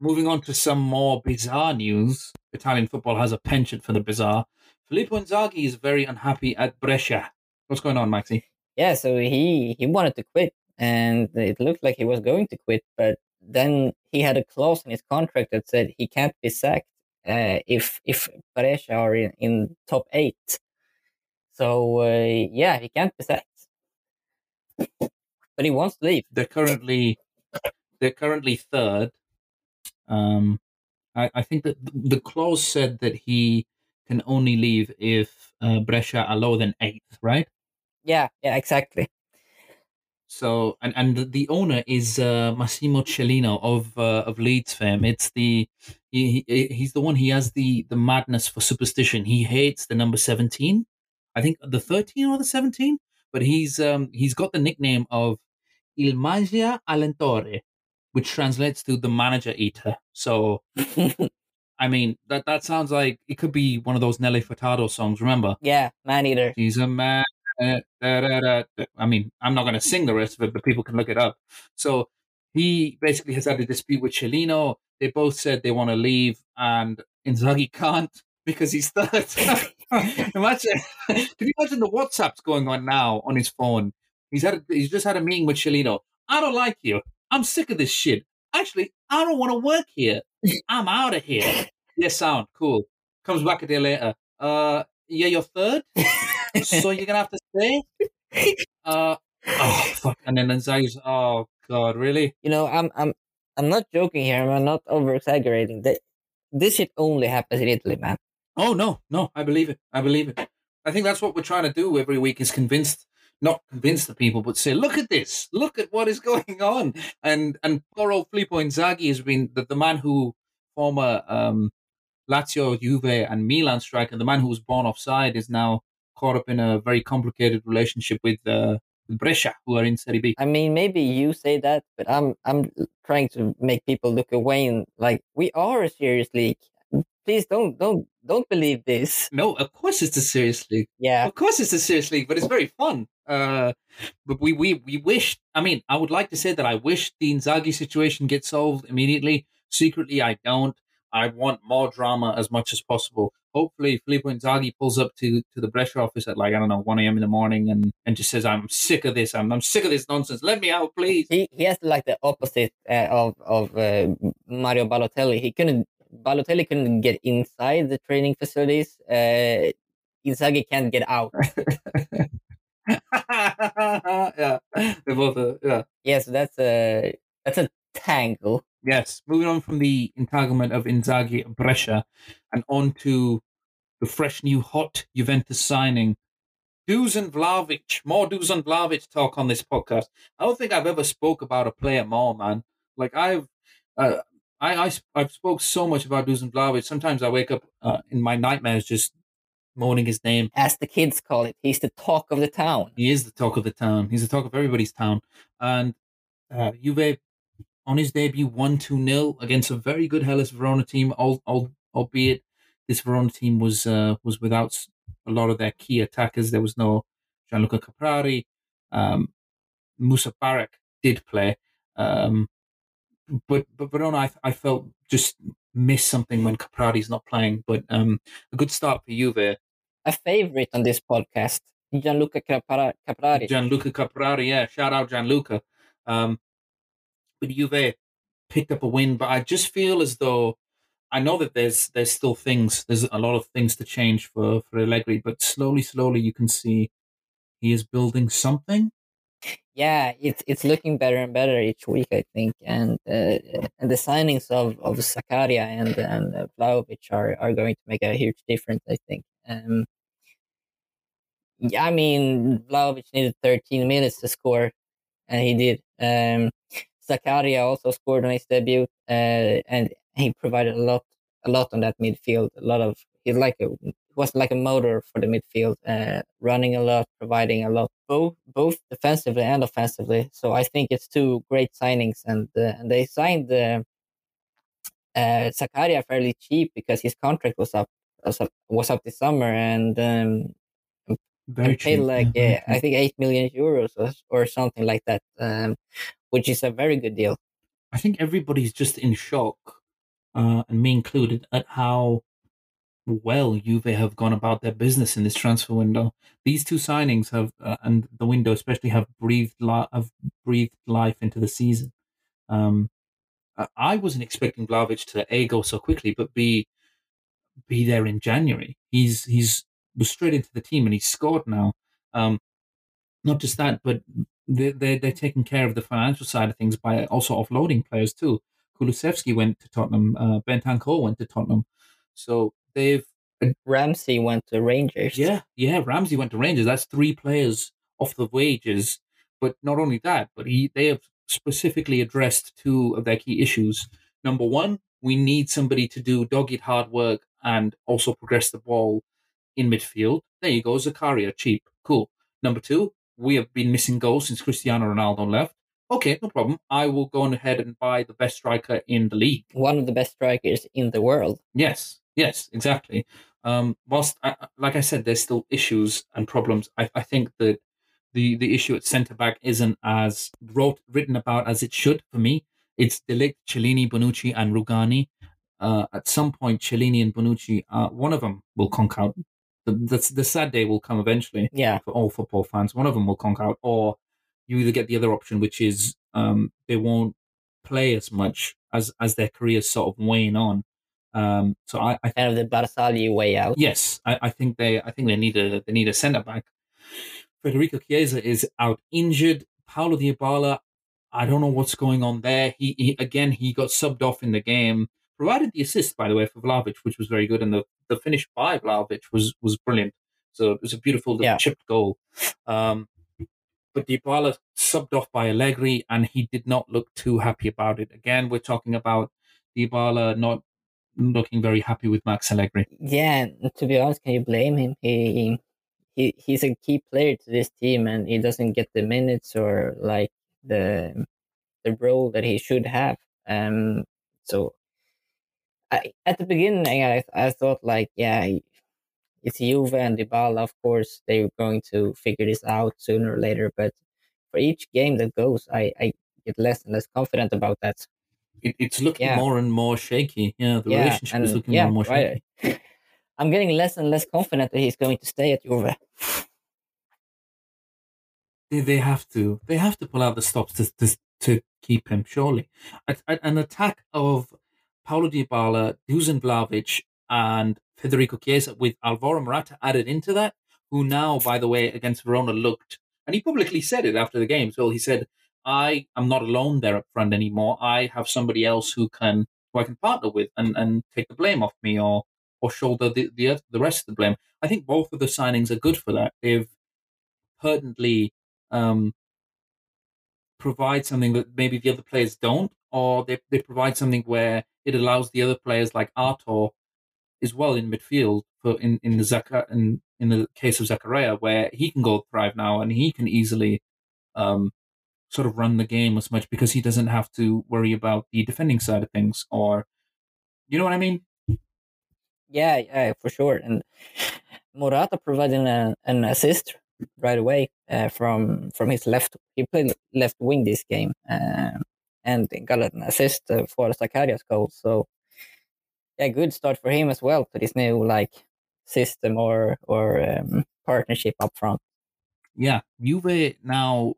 moving on to some more bizarre news. Italian football has a penchant for the bizarre. Filippo Inzaghi is very unhappy at Brescia. What's going on, Maxi? Yeah, so he he wanted to quit, and it looked like he was going to quit, but then he had a clause in his contract that said he can't be sacked uh, if if Brescia are in, in top eight. So uh, yeah, he can't be sacked, but he wants to leave. They're currently they're currently third. Um, I, I think that the clause said that he can only leave if uh, Brescia are lower than eighth, right? Yeah, yeah, exactly. So and and the owner is uh, Massimo Cellino of uh, of Leeds fame. It's the he, he he's the one he has the the madness for superstition. He hates the number seventeen. I think the thirteen or the seventeen, but he's um he's got the nickname of Il Mangia Allenatore, which translates to the manager eater. So I mean that that sounds like it could be one of those Nelly Furtado songs. Remember? Yeah, man eater. He's a man da, da, da, I mean, I'm not going to sing the rest of it, but people can look it up. So he basically has had a dispute with Cellino. They both said they want to leave, and Inzaghi can't because he's third. imagine, can you imagine the WhatsApps going on now on his phone? He's had, a, he's just had a meeting with Cellino. I don't like you. I'm sick of this shit. Actually, I don't want to work here. I'm out of here. yes, sound cool. Comes back a day later. Uh, yeah, you're third so you're gonna have to stay. Uh, oh fuck! And then Inzaghi's, oh god, really? You know, I'm I'm I'm not joking here. I'm not over exaggerating. That this shit only happens in Italy, man. Oh no, no, I believe it. I believe it. I think that's what we're trying to do every week is convince, not convince the people, but say, look at this, look at what is going on. And and poor old Filippo Inzaghi has been the, the man who former um, Lazio, Juve, and Milan striker, the man who was born offside, is now caught up in a very complicated relationship with uh, Brescia, who are in Serie B. I mean, maybe you say that, but I'm I'm trying to make people look away and like we are a serious league. Please don't don't don't believe this. No, of course it's a serious league. Yeah, of course it's a serious league, but it's very fun. Uh, but we we we wish. I mean, I would like to say that I wish the Inzaghi situation gets solved immediately. Secretly, I don't. I want more drama as much as possible. Hopefully, Filippo Inzaghi pulls up to, to the Brescia office at like I don't know one a.m. in the morning and, and just says, "I'm sick of this. I'm I'm sick of this nonsense. Let me out, please." He he has like the opposite uh, of of uh, Mario Balotelli. He couldn't Balotelli couldn't get inside the training facilities. Uh, Inzaghi can't get out. yeah, they both. Uh, yeah. Yeah, so that's a that's a tangle. Yes, moving on from the entanglement of Inzaghi and Brescia and on to the fresh new hot Juventus signing. Dusan Vlahovic. More Dusan Vlahovic talk on this podcast. I don't think I've ever spoke about a player more, man. Like I've, uh, I, I, I've spoke so much about Dusan Vlahovic. Sometimes I wake up uh, in my nightmares just moaning his name. As the kids call it, he's the talk of the town. He is the talk of the town. He's the talk of everybody's town. And uh, Juve on his debut 1 2 0 against a very good Hellas Verona team, albeit this Verona team was uh, was without a lot of their key attackers. There was no Gianluca Caprari. Um, Musa Barak did play. Um, but but Verona, I, I felt just miss something when Caprari's not playing. But um, a good start for Juve. A favorite on this podcast, Gianluca Caprari. Gianluca Caprari, yeah. Shout out Gianluca. Um, but Juve picked up a win, but I just feel as though I know that there's there's still things, there's a lot of things to change for for Allegri, but slowly, slowly you can see he is building something. Yeah, it's it's looking better and better each week, I think, and uh, and the signings of of Zakaria and and uh, Vlahovic are are going to make a huge difference, I think. Um, yeah, I mean, Vlahovic needed 13 minutes to score, and he did. Um, Zakaria also scored on his debut, uh, and he provided a lot, a lot on that midfield. A lot of he's like a was like a motor for the midfield, uh, running a lot, providing a lot, both both defensively and offensively. So I think it's two great signings, and uh, and they signed uh, uh, Zakaria fairly cheap because his contract was up was up, was up this summer, and um, very paid cheap. like yeah, I think eight million euros or, or something like that, um, which is a very good deal. I think everybody's just in shock uh, and me included, at how well Juve have gone about their business in this transfer window. These two signings have, uh, and the window especially, have breathed li- have breathed life into the season. Um, I wasn't expecting Vlahovic to a go so quickly, but b be there in January. He's he's was straight into the team and he's scored now. Um, not just that, but they they they're taking care of the financial side of things by also offloading players too. Kulusevski went to Tottenham. Uh, Bentancur went to Tottenham. So they've Ramsey went to Rangers. Yeah, yeah. Ramsey went to Rangers. That's three players off the wages. But not only that, but he they have specifically addressed two of their key issues. Number one, we need somebody to do dogged hard work and also progress the ball in midfield. There you go, Zakaria, cheap, cool. Number two, we have been missing goals since Cristiano Ronaldo left. Okay, no problem. I will go on ahead and buy the best striker in the league. One of the best strikers in the world. Yes, yes, exactly. Um, whilst, I, like I said, there's still issues and problems. I, I think that the, the issue at centre back isn't as wrote, written about as it should for me. It's De Ligt, Chiellini, Bonucci, and Rugani. Uh, at some point, Chiellini and Bonucci, uh, one of them will conk out. The, the, the sad day will come eventually Yeah. for all football fans. One of them will conk out, or you either get the other option, which is um, they won't play as much as as their careers sort of wane on. Um, so I, I Kind of the Barzagli way out. yes, I, I think they I think they need a they need a centre back. Federico Chiesa is out injured. Paulo Dybala, I don't know what's going on there. He, he again he got subbed off in the game. Provided the assist, by the way, for Vlahovic, which was very good, and the, the finish by Vlahovic was was brilliant. So it was a beautiful little Yeah. chipped goal. Um, but Dybala subbed off by Allegri, and he did not look too happy about it. Again, we're talking about Dybala not looking very happy with Max Allegri. Yeah, to be honest, can you blame him? He he he's a key player to this team, and he doesn't get the minutes or like the the role that he should have. Um, so I, at the beginning, I I thought like, yeah, it's Juve and Dybala. Of course, they're going to figure this out sooner or later. But for each game that goes, I I get less and less confident about that. It, it's looking Yeah. more and more shaky. Yeah, the yeah, relationship is looking yeah, more and more shaky. right. I'm getting less and less confident that he's going to stay at Juve. They, they have to. They have to pull out the stops to to, to keep him. Surely, A- a- an attack of Paulo Dybala, Dusan Vlahovic, and Federico Chiesa with Alvaro Morata added into that, who now, by the way, against Verona looked, and he publicly said it after the game. So he said, "I am not alone there up front anymore. I have somebody else who can who I can partner with and, and take the blame off me or or shoulder the, the the rest of the blame." I think both of the signings are good for that. They've pertinently um, provide something that maybe the other players don't, or they, they provide something where it allows the other players like Artur as well in midfield for in in the Zaka in in the case of Zakaria where he can go thrive now and he can easily um, sort of run the game as much because he doesn't have to worry about the defending side of things or you know what I mean? Yeah, yeah, for sure. And Morata providing a, an assist right away uh, from from his left. He played left wing this game um, and got an assist uh, for Zakaria's goal. So yeah, good start for him as well to this new like system or or um, partnership up front. Yeah, Juve now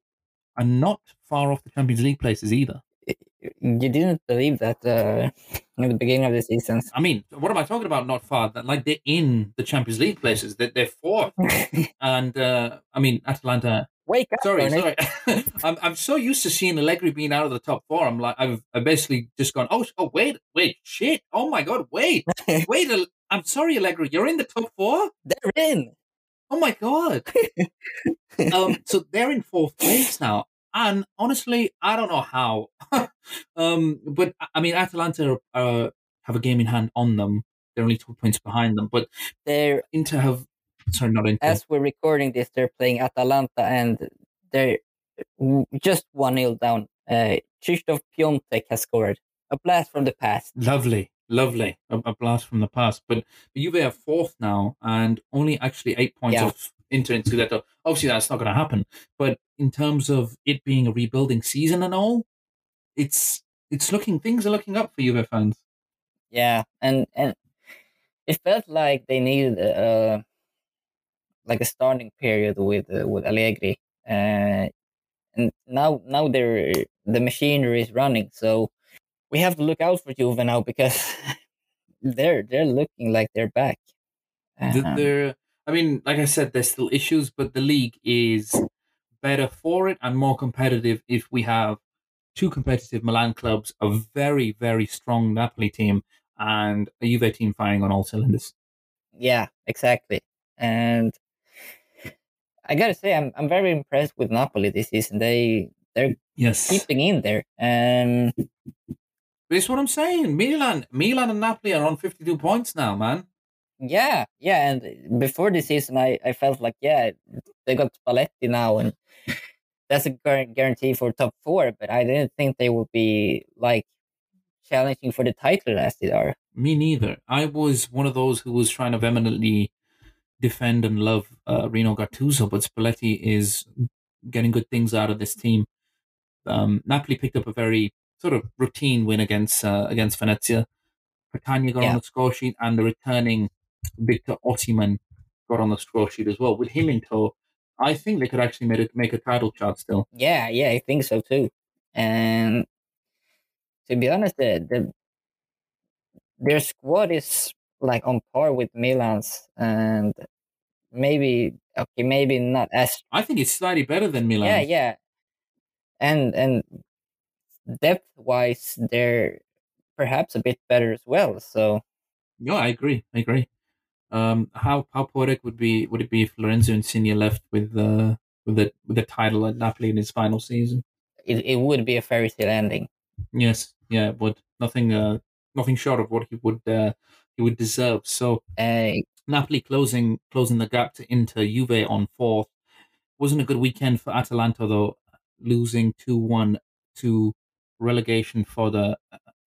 are not far off the Champions League places either. You didn't believe that uh, in the beginning of the season. I mean, what am I talking about? Not far. That like they're in the Champions League places. That they're fourth, and uh, I mean Atalanta. Wake up! Sorry, sorry. I'm I'm so used to seeing Allegri being out of the top four. I'm like I've I've basically just gone. Oh oh wait wait shit. Oh my god wait wait. I'm sorry Allegri. You're in the top four. They're in. Oh my god. um. So they're in fourth place now, and honestly, I don't know how. um. But I mean, Atalanta uh, have a game in hand on them. They're only two points behind them, but They're Inter have. Sorry, not Inter. as we're recording this, they're playing Atalanta and they're just 1 nil down. Uh, Krzysztof Piątek has scored. A blast from the past. Lovely, lovely. A, a blast from the past. But Juve are fourth now and only actually eight points Yeah. off Inter and Scudetto. Obviously, that's not going to happen. But in terms of it being a rebuilding season and all, it's it's looking things are looking up for Juve fans. Yeah, and and it felt like they needed a, like a starting period with uh, with Allegri, uh, and now now they're the machinery is running, so we have to look out for Juve now because they're they're looking like they're back. Um, they're, I mean, like I said, there's still issues, but the league is better for it and more competitive if we have two competitive Milan clubs, a very very strong Napoli team, and a Juve team firing on all cylinders. Yeah, exactly. And I gotta say, I'm I'm very impressed with Napoli this season. They they're yes keeping in there. Um, that's what I'm saying. Milan, Milan, and Napoli are on 52 points now, man. Yeah, yeah. And before the season, I I felt like yeah, they got Spalletti now, and that's a guarantee for top four. But I didn't think they would be like challenging for the title as they are. Me neither. I was one of those who was trying to vehemently defend and love uh, Rino Gattuso, but Spalletti is getting good things out of this team. Um, Napoli picked up a very sort of routine win against uh, against Venezia. Petagna got yeah. on the score sheet, and the returning Victor Osimhen got on the score sheet as well. With him in tow, I think they could actually make it make a title shot still. Yeah, yeah, I think so too. And to be honest, the, the their squad is like on par with Milan's, and maybe okay, maybe not as. I think it's slightly better than Milan. Yeah, yeah, and and depth wise, they're perhaps a bit better as well. So. Yeah, I agree. I agree. Um, how how poetic would be would it be if Lorenzo Insigne left with the with the with the title at Napoli in his final season? It it would be a fairy tale ending. Yes, yeah, but nothing uh nothing short of what he would uh he would deserve. So uh, Napoli closing closing the gap to Inter, Juve on fourth. Wasn't a good weekend for Atalanta though, losing two one to relegation for the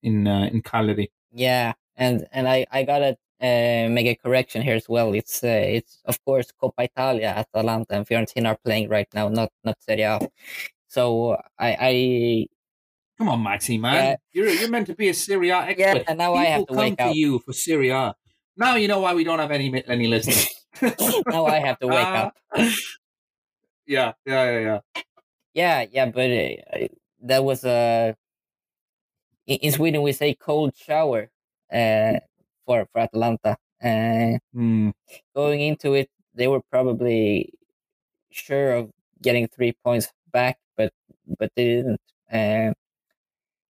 in uh, in Cagliari. Yeah, and and I I gotta uh, make a correction here as well. It's uh, it's of course Coppa Italia, Atalanta and Fiorentina are playing right now, not not Serie A. So I I Come on, Maxi, man. Yeah. You're you're meant to be a Serie A expert. Yeah, and now People I have to come wake to up. you for Serie A. Now you know why we don't have any any listeners. now I have to wake Uh, up. yeah, yeah, yeah, yeah. Yeah, yeah, but uh, that was a. in in Sweden, we say cold shower uh, for for Atalanta. Uh, Hmm. going into it, they were probably sure of getting three points back, but but they didn't. Uh,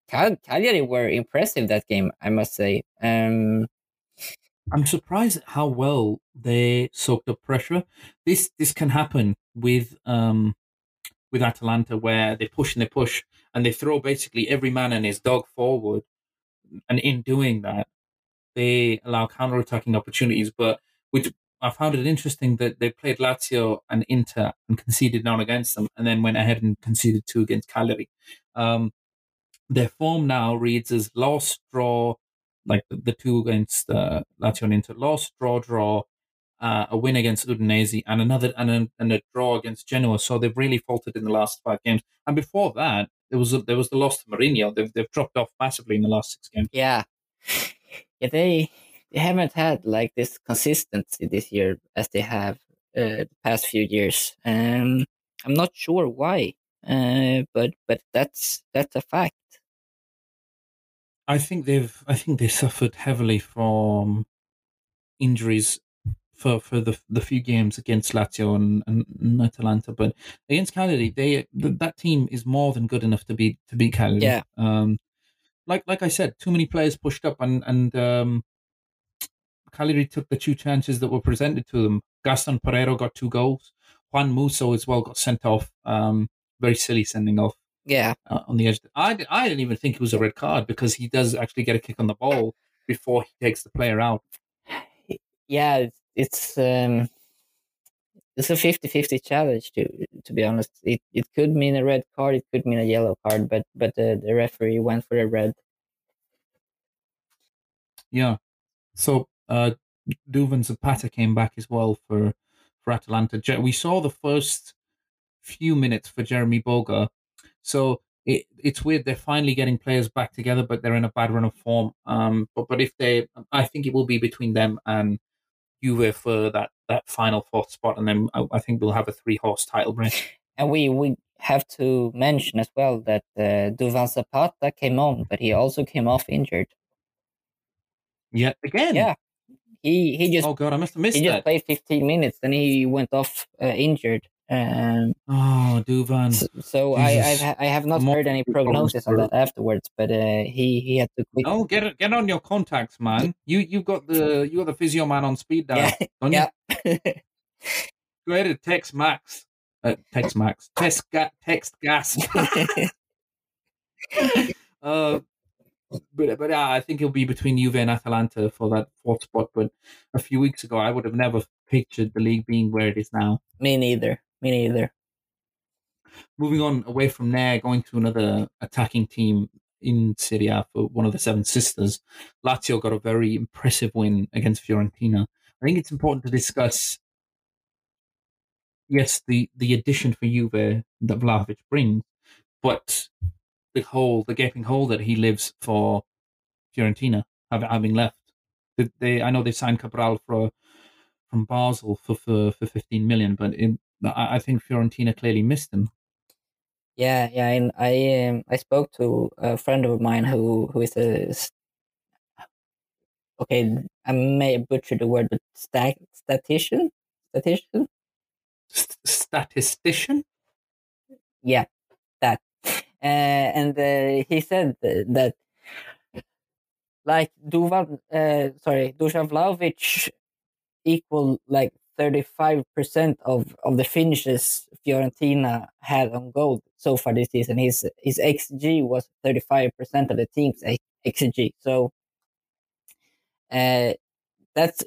Cal- Cagliari were impressive that game, I must say. Um, I'm surprised at how well they soaked up pressure. This this can happen with um with Atalanta where they push and they push and they throw basically every man and his dog forward, and in doing that, they allow counter attacking opportunities. But which I found it interesting that they played Lazio and Inter and conceded none against them, and then went ahead and conceded two against Cagliari. Um, their form now reads as loss, draw, like the, the two against uh, Lazio and Inter, loss, draw, draw, uh, a win against Udinese, and another and a, and a draw against Genoa. So they've really faltered in the last five games. And before that, there was a, there was the loss to Mourinho. They've they've dropped off massively in the last six games. yeah, yeah, they they haven't had like this consistency this year as they have uh, the past few years. Um, I'm not sure why, uh, but but that's that's a fact. I think they've I think they suffered heavily from injuries for, for the the few games against Lazio and, and Atalanta, but against Cagliari, they th- that team is more than good enough to beat to beat Cagliari. Yeah. Um, like like I said, too many players pushed up, and and um, Cagliari took the two chances that were presented to them. Gaston Pereiro got two goals. Juan Musso as well got sent off. Um, very silly sending off Yeah, uh, on the edge. I, I didn't even think it was a red card because he does actually get a kick on the ball before he takes the player out. yeah, it's um, it's a 50-50 challenge to to be honest. It it could mean a red card, it could mean a yellow card, but but the, the referee went for a red. Yeah. So uh, Duvan Zapata came back as well for for Atalanta. We saw the first few minutes for Jeremy Boga. So it, it's weird. They're finally getting players back together, but they're in a bad run of form. Um, but but if they, I think it will be between them and Juve for that that final fourth spot, and then I, I think we'll have a three horse title race. And we we have to mention as well that uh, Duvan Zapata came on, but he also came off injured. Yet again, Yeah, he he just Oh god, I must have missed he just played 15 minutes, then he went off uh, injured. Um, Oh, Duvan. so, so I I've, I have not More heard any prognosis on that afterwards, but uh, he he had to quit. Oh, get get on your contacts, man. You you got the you got the physio man on speed dial. yeah, don't yeah. Go ahead and text Max. Uh, text Max. Text ga- text gas. uh, but but uh, I think it'll be between Juve and Atalanta for that fourth spot. But a few weeks ago, I would have never pictured the league being where it is now. Me neither. Me neither. Moving on away from there, going to another attacking team in Serie A for one of the Seven Sisters, Lazio got a very impressive win against Fiorentina. I think it's important to discuss, yes, the, the addition for Juve that Vlahovic brings, but the hole, the gaping hole that he lives for Fiorentina, having, left. They, I know they signed Cabral for from Basel for, for, for 15 million, but in, I, I think Fiorentina clearly missed him. Yeah, yeah. And I um, I spoke to a friend of mine who who is a okay. I may butcher the word, but stat, statistician, statistician. St- statistician? Yeah, that. Uh, and uh, he said that, like Duvan, uh, sorry, Dusan Vlahovic equal like thirty five percent of of the finishes Fiorentina had on goal so far this season. His his xG was thirty five percent of the team's xG. So, uh, that's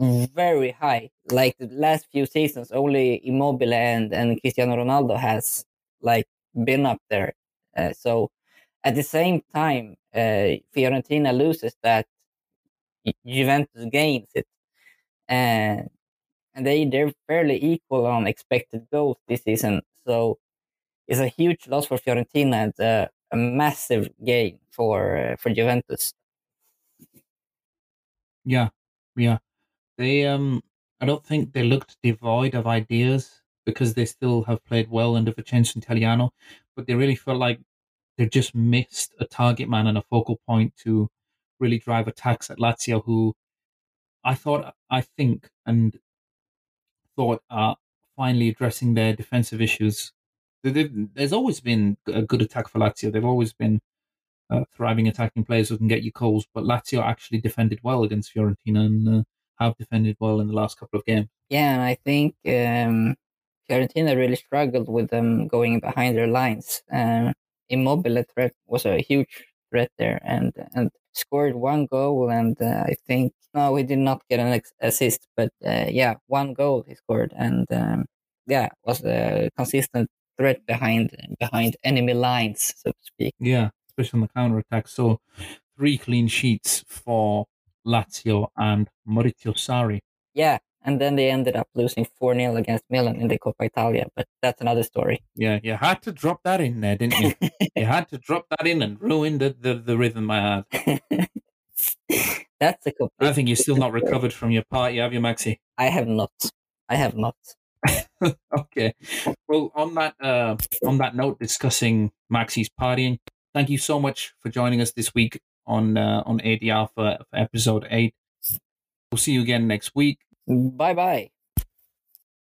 very high. Like the last few seasons, only Immobile and and Cristiano Ronaldo has like been up there. Uh, so at the same time, uh, Fiorentina loses that, Juventus gains it, and and they they're fairly equal on expected goals this season. So it's a huge loss for Fiorentina and uh, a massive gain for uh, for Juventus. Yeah, yeah. They um I don't think they looked devoid of ideas because they still have played well under Vincenzo Italiano, but they really felt like they just missed a target man and a focal point to really drive attacks at Lazio, who I thought I think and thought are finally addressing their defensive issues. They've, there's always been a good attack for Lazio. They've always been uh, thriving attacking players who can get you goals, but Lazio actually defended well against Fiorentina and uh, have defended well in the last couple of games. Yeah, and I think um, Fiorentina really struggled with them going behind their lines. Um, Immobile threat was a huge threat there, and and scored one goal, and uh, I think no, he did not get an ex- assist, but uh, yeah, one goal he scored, and um, yeah, was a consistent threat behind behind enemy lines, so to speak. Yeah, especially on the counter attack. So three clean sheets for Lazio and Maurizio Sarri. Yeah, and then they ended up losing four 0 against Milan in the Coppa Italia, but that's another story. Yeah, you had to drop that in there, didn't you? you had to drop that in and ruin the, the, the rhythm I had. that's a complete. I think you're still not recovered from your party, have you, Maxi? I have not. I have not. okay. Well, on that uh, on that note, discussing Maxi's partying. Thank you so much for joining us this week on uh, on ADR for, for episode eight. We'll see you again next week. Bye bye.